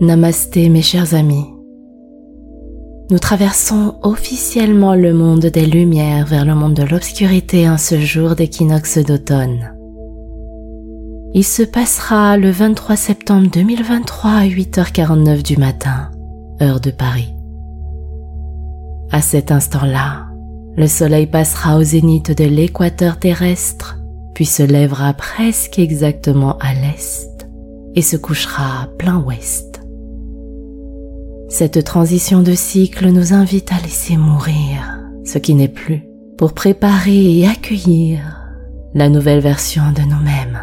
Namasté mes chers amis. Nous traversons officiellement le monde des lumières vers le monde de l'obscurité en ce jour d'équinoxe d'automne. Il se passera le 23 septembre 2023 à 8h49 du matin, heure de Paris. À cet instant-là, le soleil passera au zénith de l'équateur terrestre, puis se lèvera presque exactement à l'est et se couchera plein ouest. Cette transition de cycle nous invite à laisser mourir ce qui n'est plus pour préparer et accueillir la nouvelle version de nous-mêmes.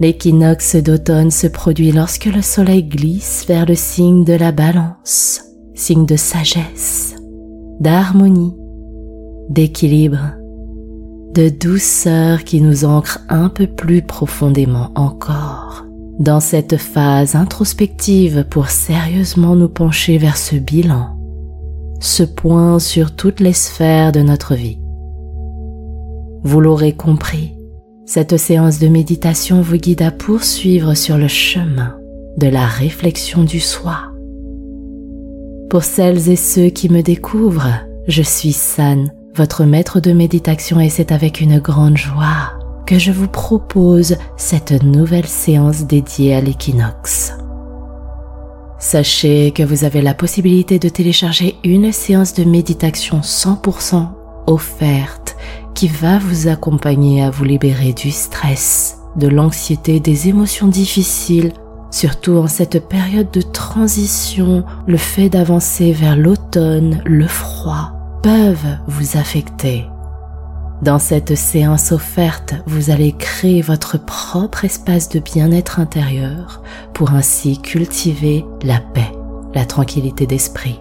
L'équinoxe d'automne se produit lorsque le soleil glisse vers le signe de la balance, signe de sagesse, d'harmonie, d'équilibre, de douceur qui nous ancre un peu plus profondément encore dans cette phase introspective pour sérieusement nous pencher vers ce bilan, ce point sur toutes les sphères de notre vie. Vous l'aurez compris, cette séance de méditation vous guide à poursuivre sur le chemin de la réflexion du soi. Pour celles et ceux qui me découvrent, je suis San, votre maître de méditation et c'est avec une grande joie que je vous propose cette nouvelle séance dédiée à l'équinoxe. Sachez que vous avez la possibilité de télécharger une séance de méditation 100% offerte qui va vous accompagner à vous libérer du stress, de l'anxiété, des émotions difficiles, surtout en cette période de transition, le fait d'avancer vers l'automne, le froid, peuvent vous affecter dans cette séance offerte, vous allez créer votre propre espace de bien-être intérieur pour ainsi cultiver la paix, la tranquillité d'esprit.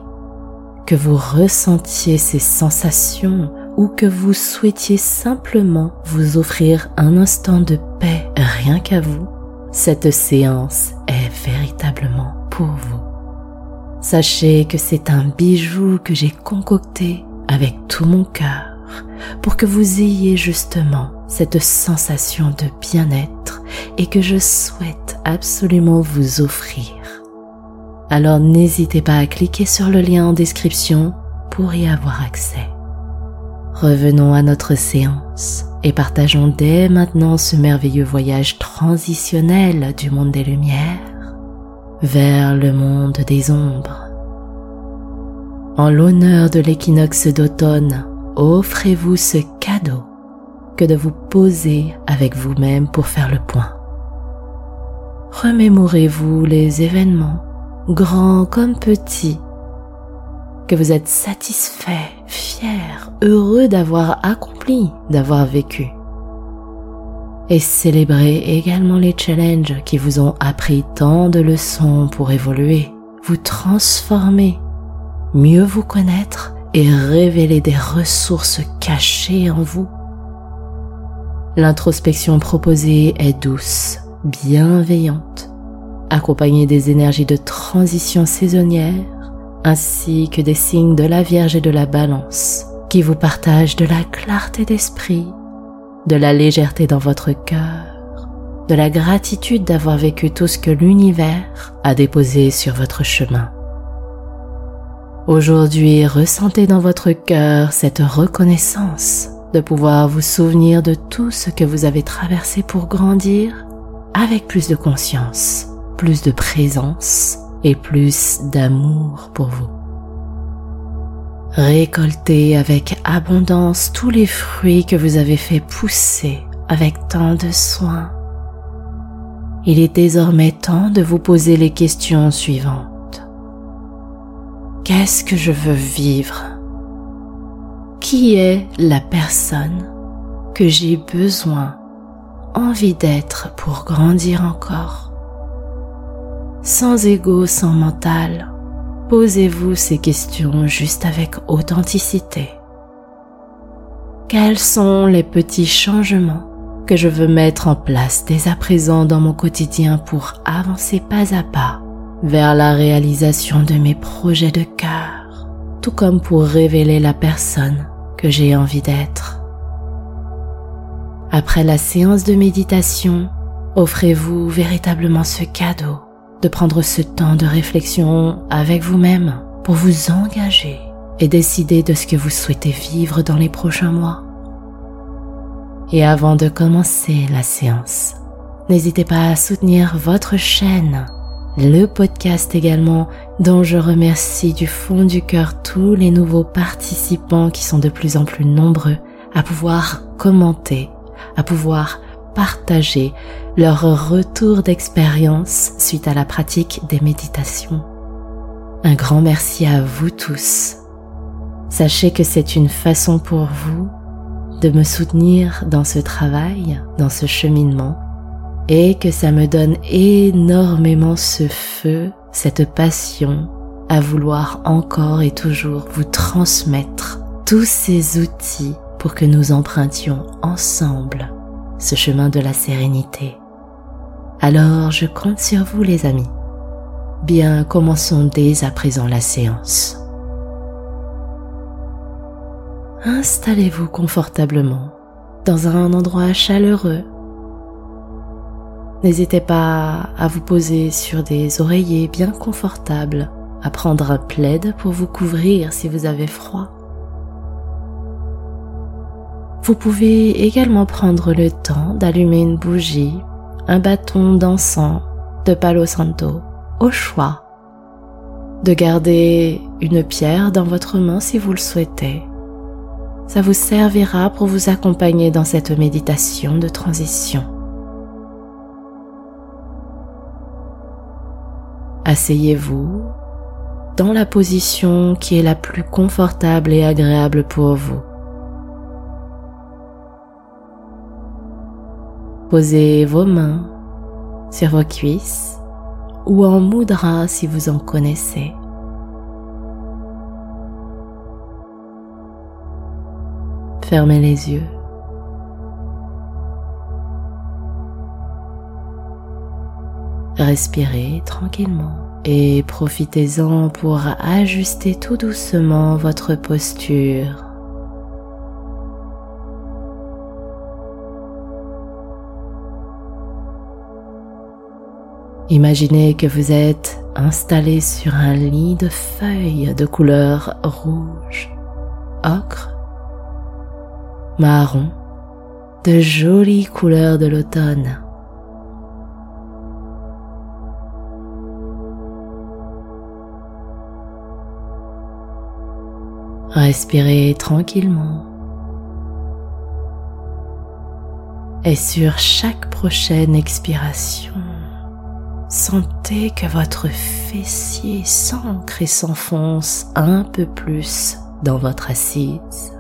Que vous ressentiez ces sensations ou que vous souhaitiez simplement vous offrir un instant de paix rien qu'à vous, cette séance est véritablement pour vous. Sachez que c'est un bijou que j'ai concocté avec tout mon cœur pour que vous ayez justement cette sensation de bien-être et que je souhaite absolument vous offrir. Alors n'hésitez pas à cliquer sur le lien en description pour y avoir accès. Revenons à notre séance et partageons dès maintenant ce merveilleux voyage transitionnel du monde des lumières vers le monde des ombres. En l'honneur de l'équinoxe d'automne, offrez-vous ce cadeau que de vous poser avec vous-même pour faire le point. Remémorez-vous les événements, grands comme petits, que vous êtes satisfait, fier, heureux d'avoir accompli, d'avoir vécu. Et célébrez également les challenges qui vous ont appris tant de leçons pour évoluer, vous transformer, mieux vous connaître et révéler des ressources cachées en vous. L'introspection proposée est douce, bienveillante, accompagnée des énergies de transition saisonnière ainsi que des signes de la Vierge et de la Balance qui vous partagent de la clarté d'esprit, de la légèreté dans votre cœur, de la gratitude d'avoir vécu tout ce que l'univers a déposé sur votre chemin. Aujourd'hui, ressentez dans votre cœur cette reconnaissance de pouvoir vous souvenir de tout ce que vous avez traversé pour grandir avec plus de conscience, plus de présence et plus d'amour pour vous. Récoltez avec abondance tous les fruits que vous avez fait pousser avec tant de soin. Il est désormais temps de vous poser les questions suivantes. Qu'est-ce que je veux vivre? Qui est la personne que j'ai besoin, envie d'être pour grandir encore? Sans ego, sans mental, posez-vous ces questions juste avec authenticité. Quels sont les petits changements que je veux mettre en place dès à présent dans mon quotidien pour avancer pas à pas? Vers la réalisation de mes projets de cœur, tout comme pour révéler la personne que j'ai envie d'être. Après la séance de méditation, offrez-vous véritablement ce cadeau de prendre ce temps de réflexion avec vous-même pour vous engager et décider de ce que vous souhaitez vivre dans les prochains mois. Et avant de commencer la séance, n'hésitez pas à soutenir votre chaîne, le podcast également, dont je remercie du fond du cœur tous les nouveaux participants qui sont de plus en plus nombreux à pouvoir commenter, à pouvoir partager leur retour d'expérience suite à la pratique des méditations. Un grand merci à vous tous. Sachez que c'est une façon pour vous de me soutenir dans ce travail, dans ce cheminement, et que ça me donne énormément ce feu, cette passion à vouloir encore et toujours vous transmettre tous ces outils pour que nous empruntions ensemble ce chemin de la sérénité. Alors je compte sur vous les amis. Bien, commençons dès à présent la séance. Installez-vous confortablement dans un endroit chaleureux. N'hésitez pas à vous poser sur des oreillers bien confortables, à prendre un plaid pour vous couvrir si vous avez froid. Vous pouvez également prendre le temps d'allumer une bougie, un bâton d'encens de Palo Santo au choix, de garder une pierre dans votre main si vous le souhaitez. Ça vous servira pour vous accompagner dans cette méditation de transition. Asseyez-vous dans la position qui est la plus confortable et agréable pour vous. Posez vos mains sur vos cuisses ou en mudra si vous en connaissez. Fermez les yeux. Respirez tranquillement et profitez-en pour ajuster tout doucement votre posture Imaginez que vous êtes installé sur un lit de feuilles de couleur rouge, ocre, marron, de jolies couleurs de l'automne. Respirez tranquillement. Et sur chaque prochaine expiration, Sentez que votre fessier s'ancre et s'enfonce un peu plus dans votre assise.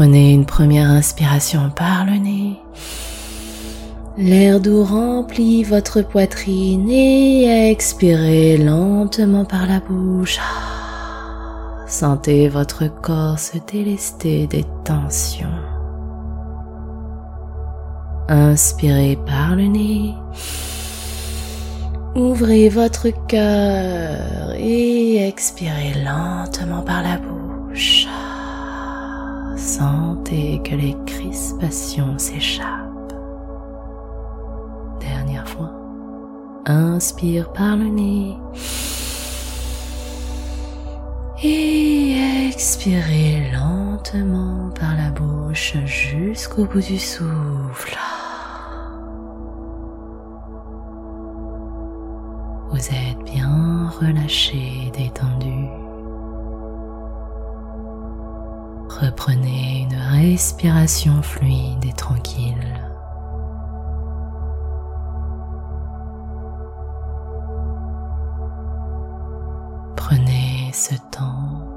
Prenez une première inspiration par le nez. L'air doux remplit votre poitrine et expirez lentement par la bouche. Sentez votre corps se délester des tensions. Inspirez par le nez. Ouvrez votre cœur et expirez lentement par la bouche. Sentez que les crispations s'échappent. Inspire par le nez. Et expirez lentement par la bouche jusqu'au bout du souffle. Vous êtes bien relâché, détendu. Reprenez une respiration fluide et tranquille. ce temps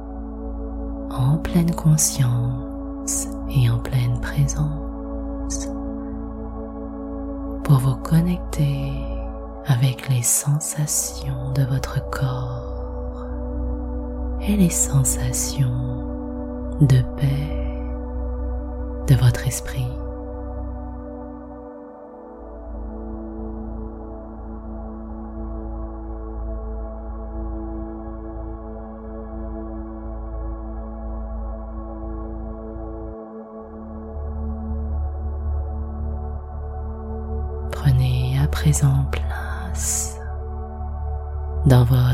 en pleine conscience et en pleine présence pour vous connecter avec les sensations de votre corps et les sensations de paix de votre esprit. Prenez à présent place dans votre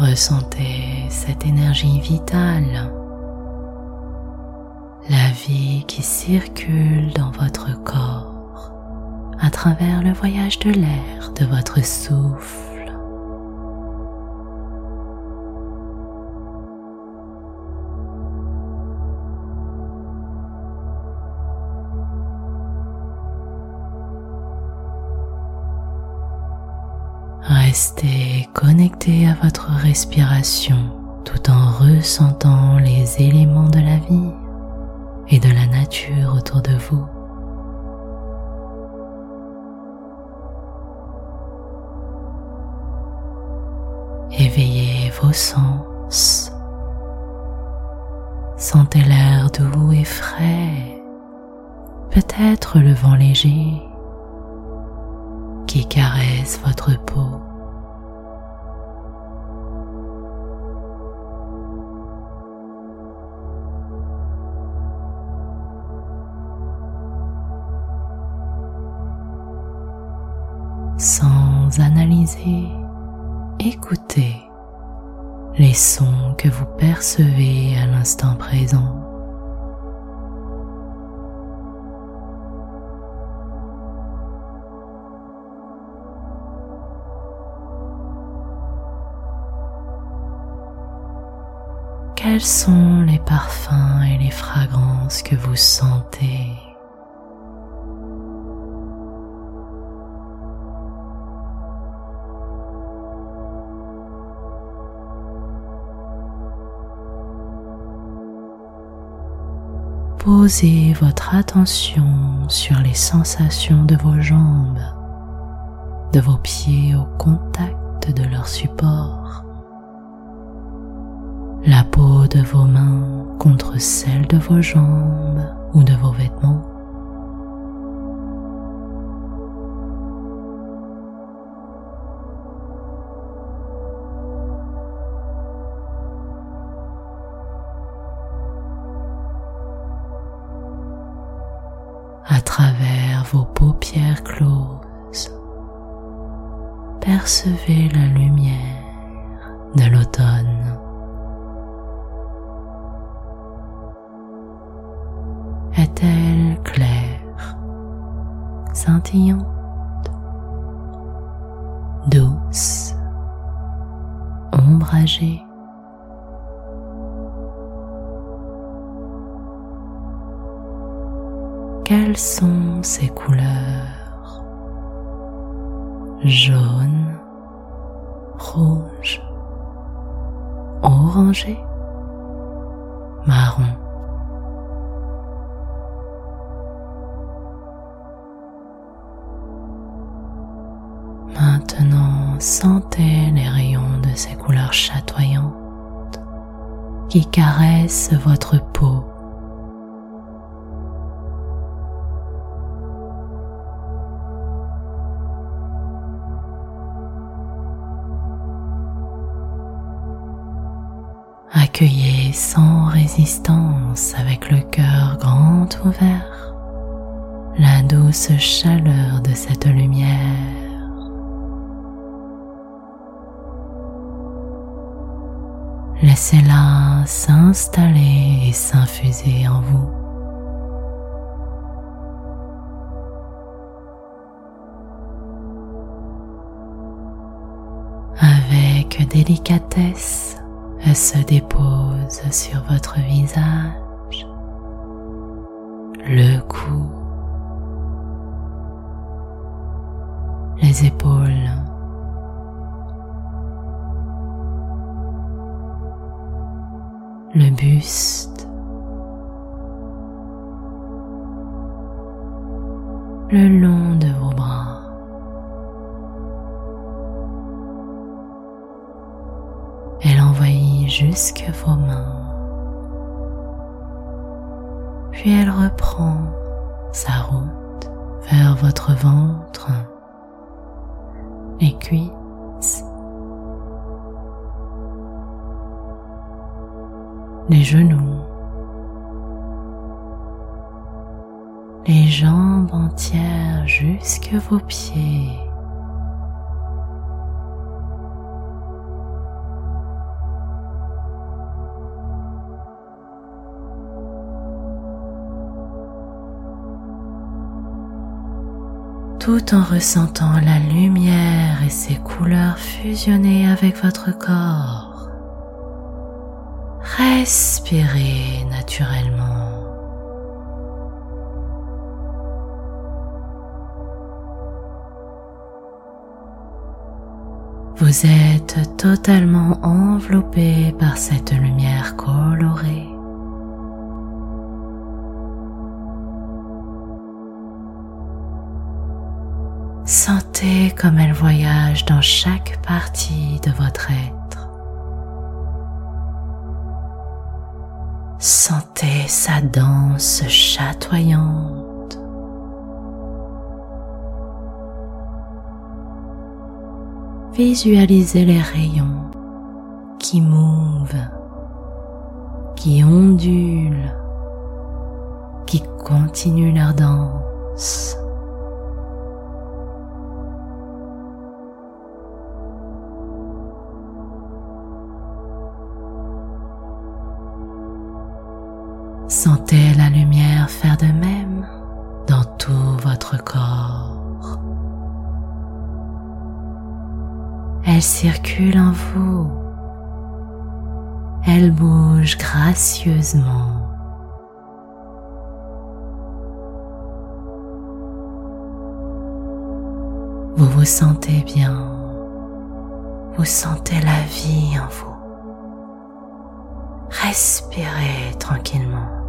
Ressentez cette énergie vitale, la vie qui circule dans votre corps à travers le voyage de l'air de votre souffle. Restez connecté à votre respiration tout en ressentant les éléments de la vie et de la nature autour de vous. Éveillez vos sens. Sentez l'air doux et frais, peut-être le vent léger qui caresse votre peau. Écoutez les sons que vous percevez à l'instant présent. Quels sont les parfums et les fragrances que vous sentez? Posez votre attention sur les sensations de vos jambes, de vos pieds au contact de leur support, la peau de vos mains contre celle de vos jambes ou de vos vêtements. À travers vos paupières closes. Percevez la lumière de l'automne. Est-elle claire, scintillante, douce, ombragée? Quelles sont ces couleurs? Jaune, rouge, orangé, marron. Maintenant, sentez les rayons de ces couleurs chatoyantes qui caressent votre peau Accueillez sans résistance avec le cœur grand ouvert la douce chaleur de cette lumière. Laissez-la s'installer et s'infuser en vous. Avec délicatesse, elle se dépose sur votre visage, le cou, les épaules, le buste, le long de vos bras. Jusque vos mains, puis elle reprend sa route vers votre ventre, les cuisses, les genoux, les jambes entières jusque vos pieds. Tout en ressentant la lumière et ses couleurs fusionner avec votre corps. Respirez naturellement. Vous êtes totalement enveloppé par cette lumière colorée. Sentez comme elle voyage dans chaque partie de votre être. Sentez sa danse chatoyante. Visualisez les rayons qui mouvent, qui ondulent, qui continuent leur danse. Sentez la lumière faire de même dans tout votre corps. Elle circule en vous. Elle bouge gracieusement. Vous vous sentez bien. Vous sentez la vie en vous. Respirez tranquillement.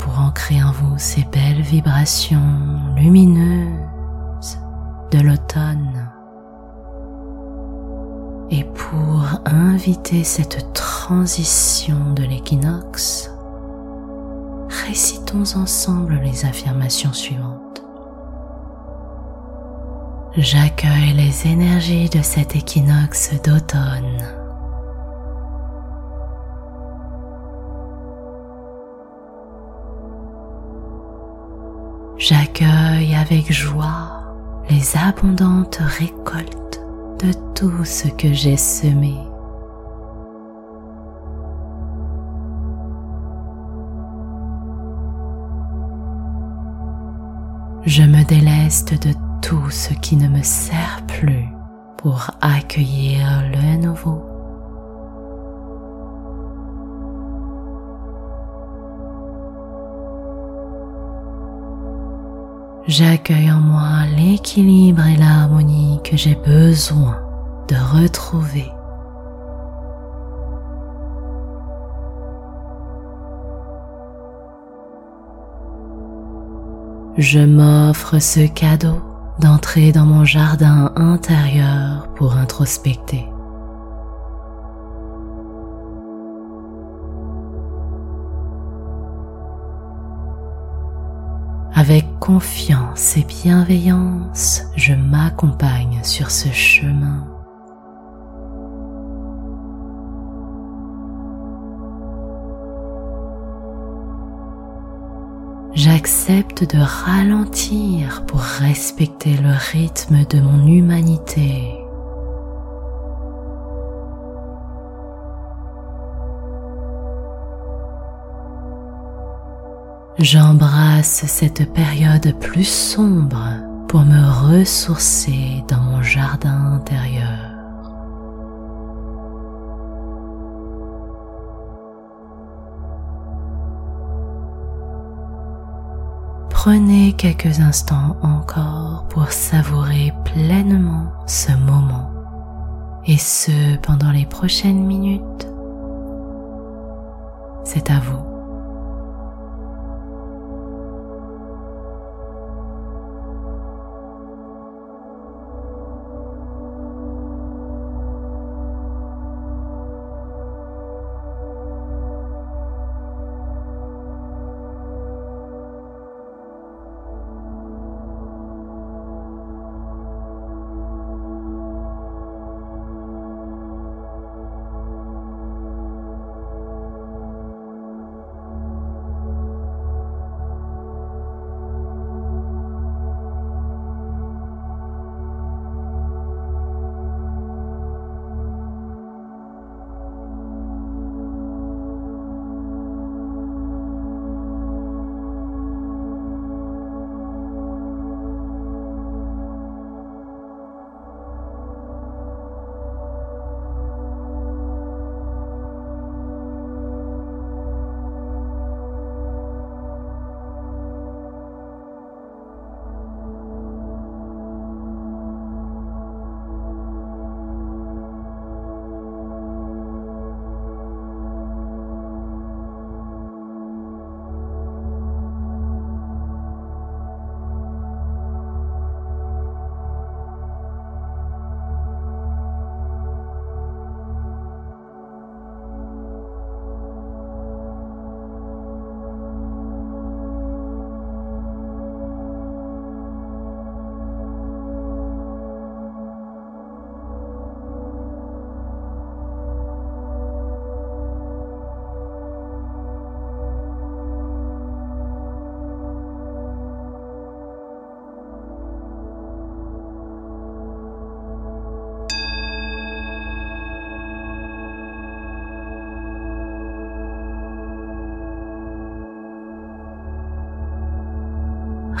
Pour ancrer en vous ces belles vibrations lumineuses de l'automne et pour inviter cette transition de l'équinoxe, récitons ensemble les affirmations suivantes. J'accueille les énergies de cet équinoxe d'automne J'accueille avec joie les abondantes récoltes de tout ce que j'ai semé. Je me déleste de tout ce qui ne me sert plus pour accueillir le nouveau. J'accueille en moi l'équilibre et l'harmonie que j'ai besoin de retrouver. Je m'offre ce cadeau d'entrer dans mon jardin intérieur pour introspecter. Confiance et bienveillance, je m'accompagne sur ce chemin. J'accepte de ralentir pour respecter le rythme de mon humanité. J'embrasse cette période plus sombre pour me ressourcer dans mon jardin intérieur. Prenez quelques instants encore pour savourer pleinement ce moment et ce pendant les prochaines minutes. C'est à vous.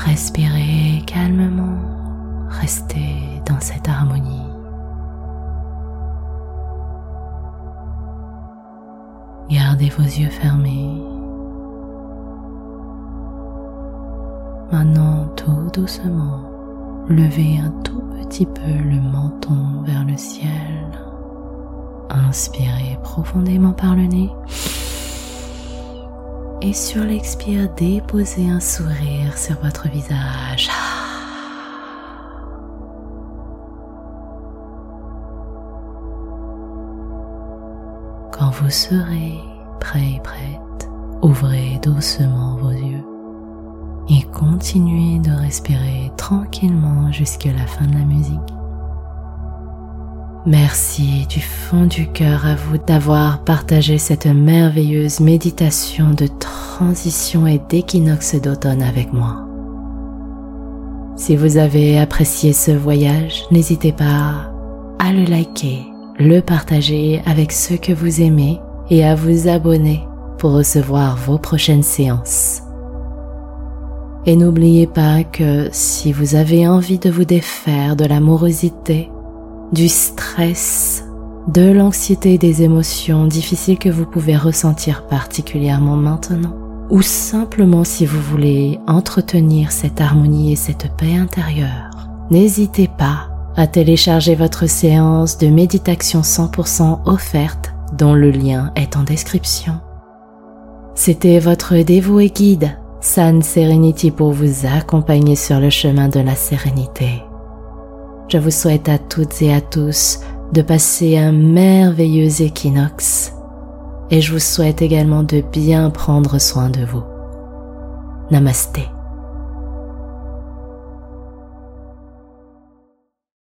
Respirez calmement, restez dans cette harmonie. Gardez vos yeux fermés. Maintenant, tout doucement, levez un tout petit peu le menton vers le ciel. Inspirez profondément par le nez et sur l'expire, déposez un sourire sur votre visage. Quand vous serez prêt et prête, ouvrez doucement vos yeux et continuez de respirer tranquillement jusqu'à la fin de la musique. Merci du fond du cœur à vous d'avoir partagé cette merveilleuse méditation de transition et d'équinoxe d'automne avec moi. Si vous avez apprécié ce voyage, n'hésitez pas à le liker, le partager avec ceux que vous aimez et à vous abonner pour recevoir vos prochaines séances. Et n'oubliez pas que si vous avez envie de vous défaire de l'amorosité, du stress, de l'anxiété des émotions difficiles que vous pouvez ressentir particulièrement maintenant, ou simplement si vous voulez entretenir cette harmonie et cette paix intérieure, n'hésitez pas à télécharger votre séance de méditation 100% offerte dont le lien est en description. C'était votre dévoué guide, San Serenity, pour vous accompagner sur le chemin de la sérénité. Je vous souhaite à toutes et à tous de passer un merveilleux équinoxe et je vous souhaite également de bien prendre soin de vous. Namasté.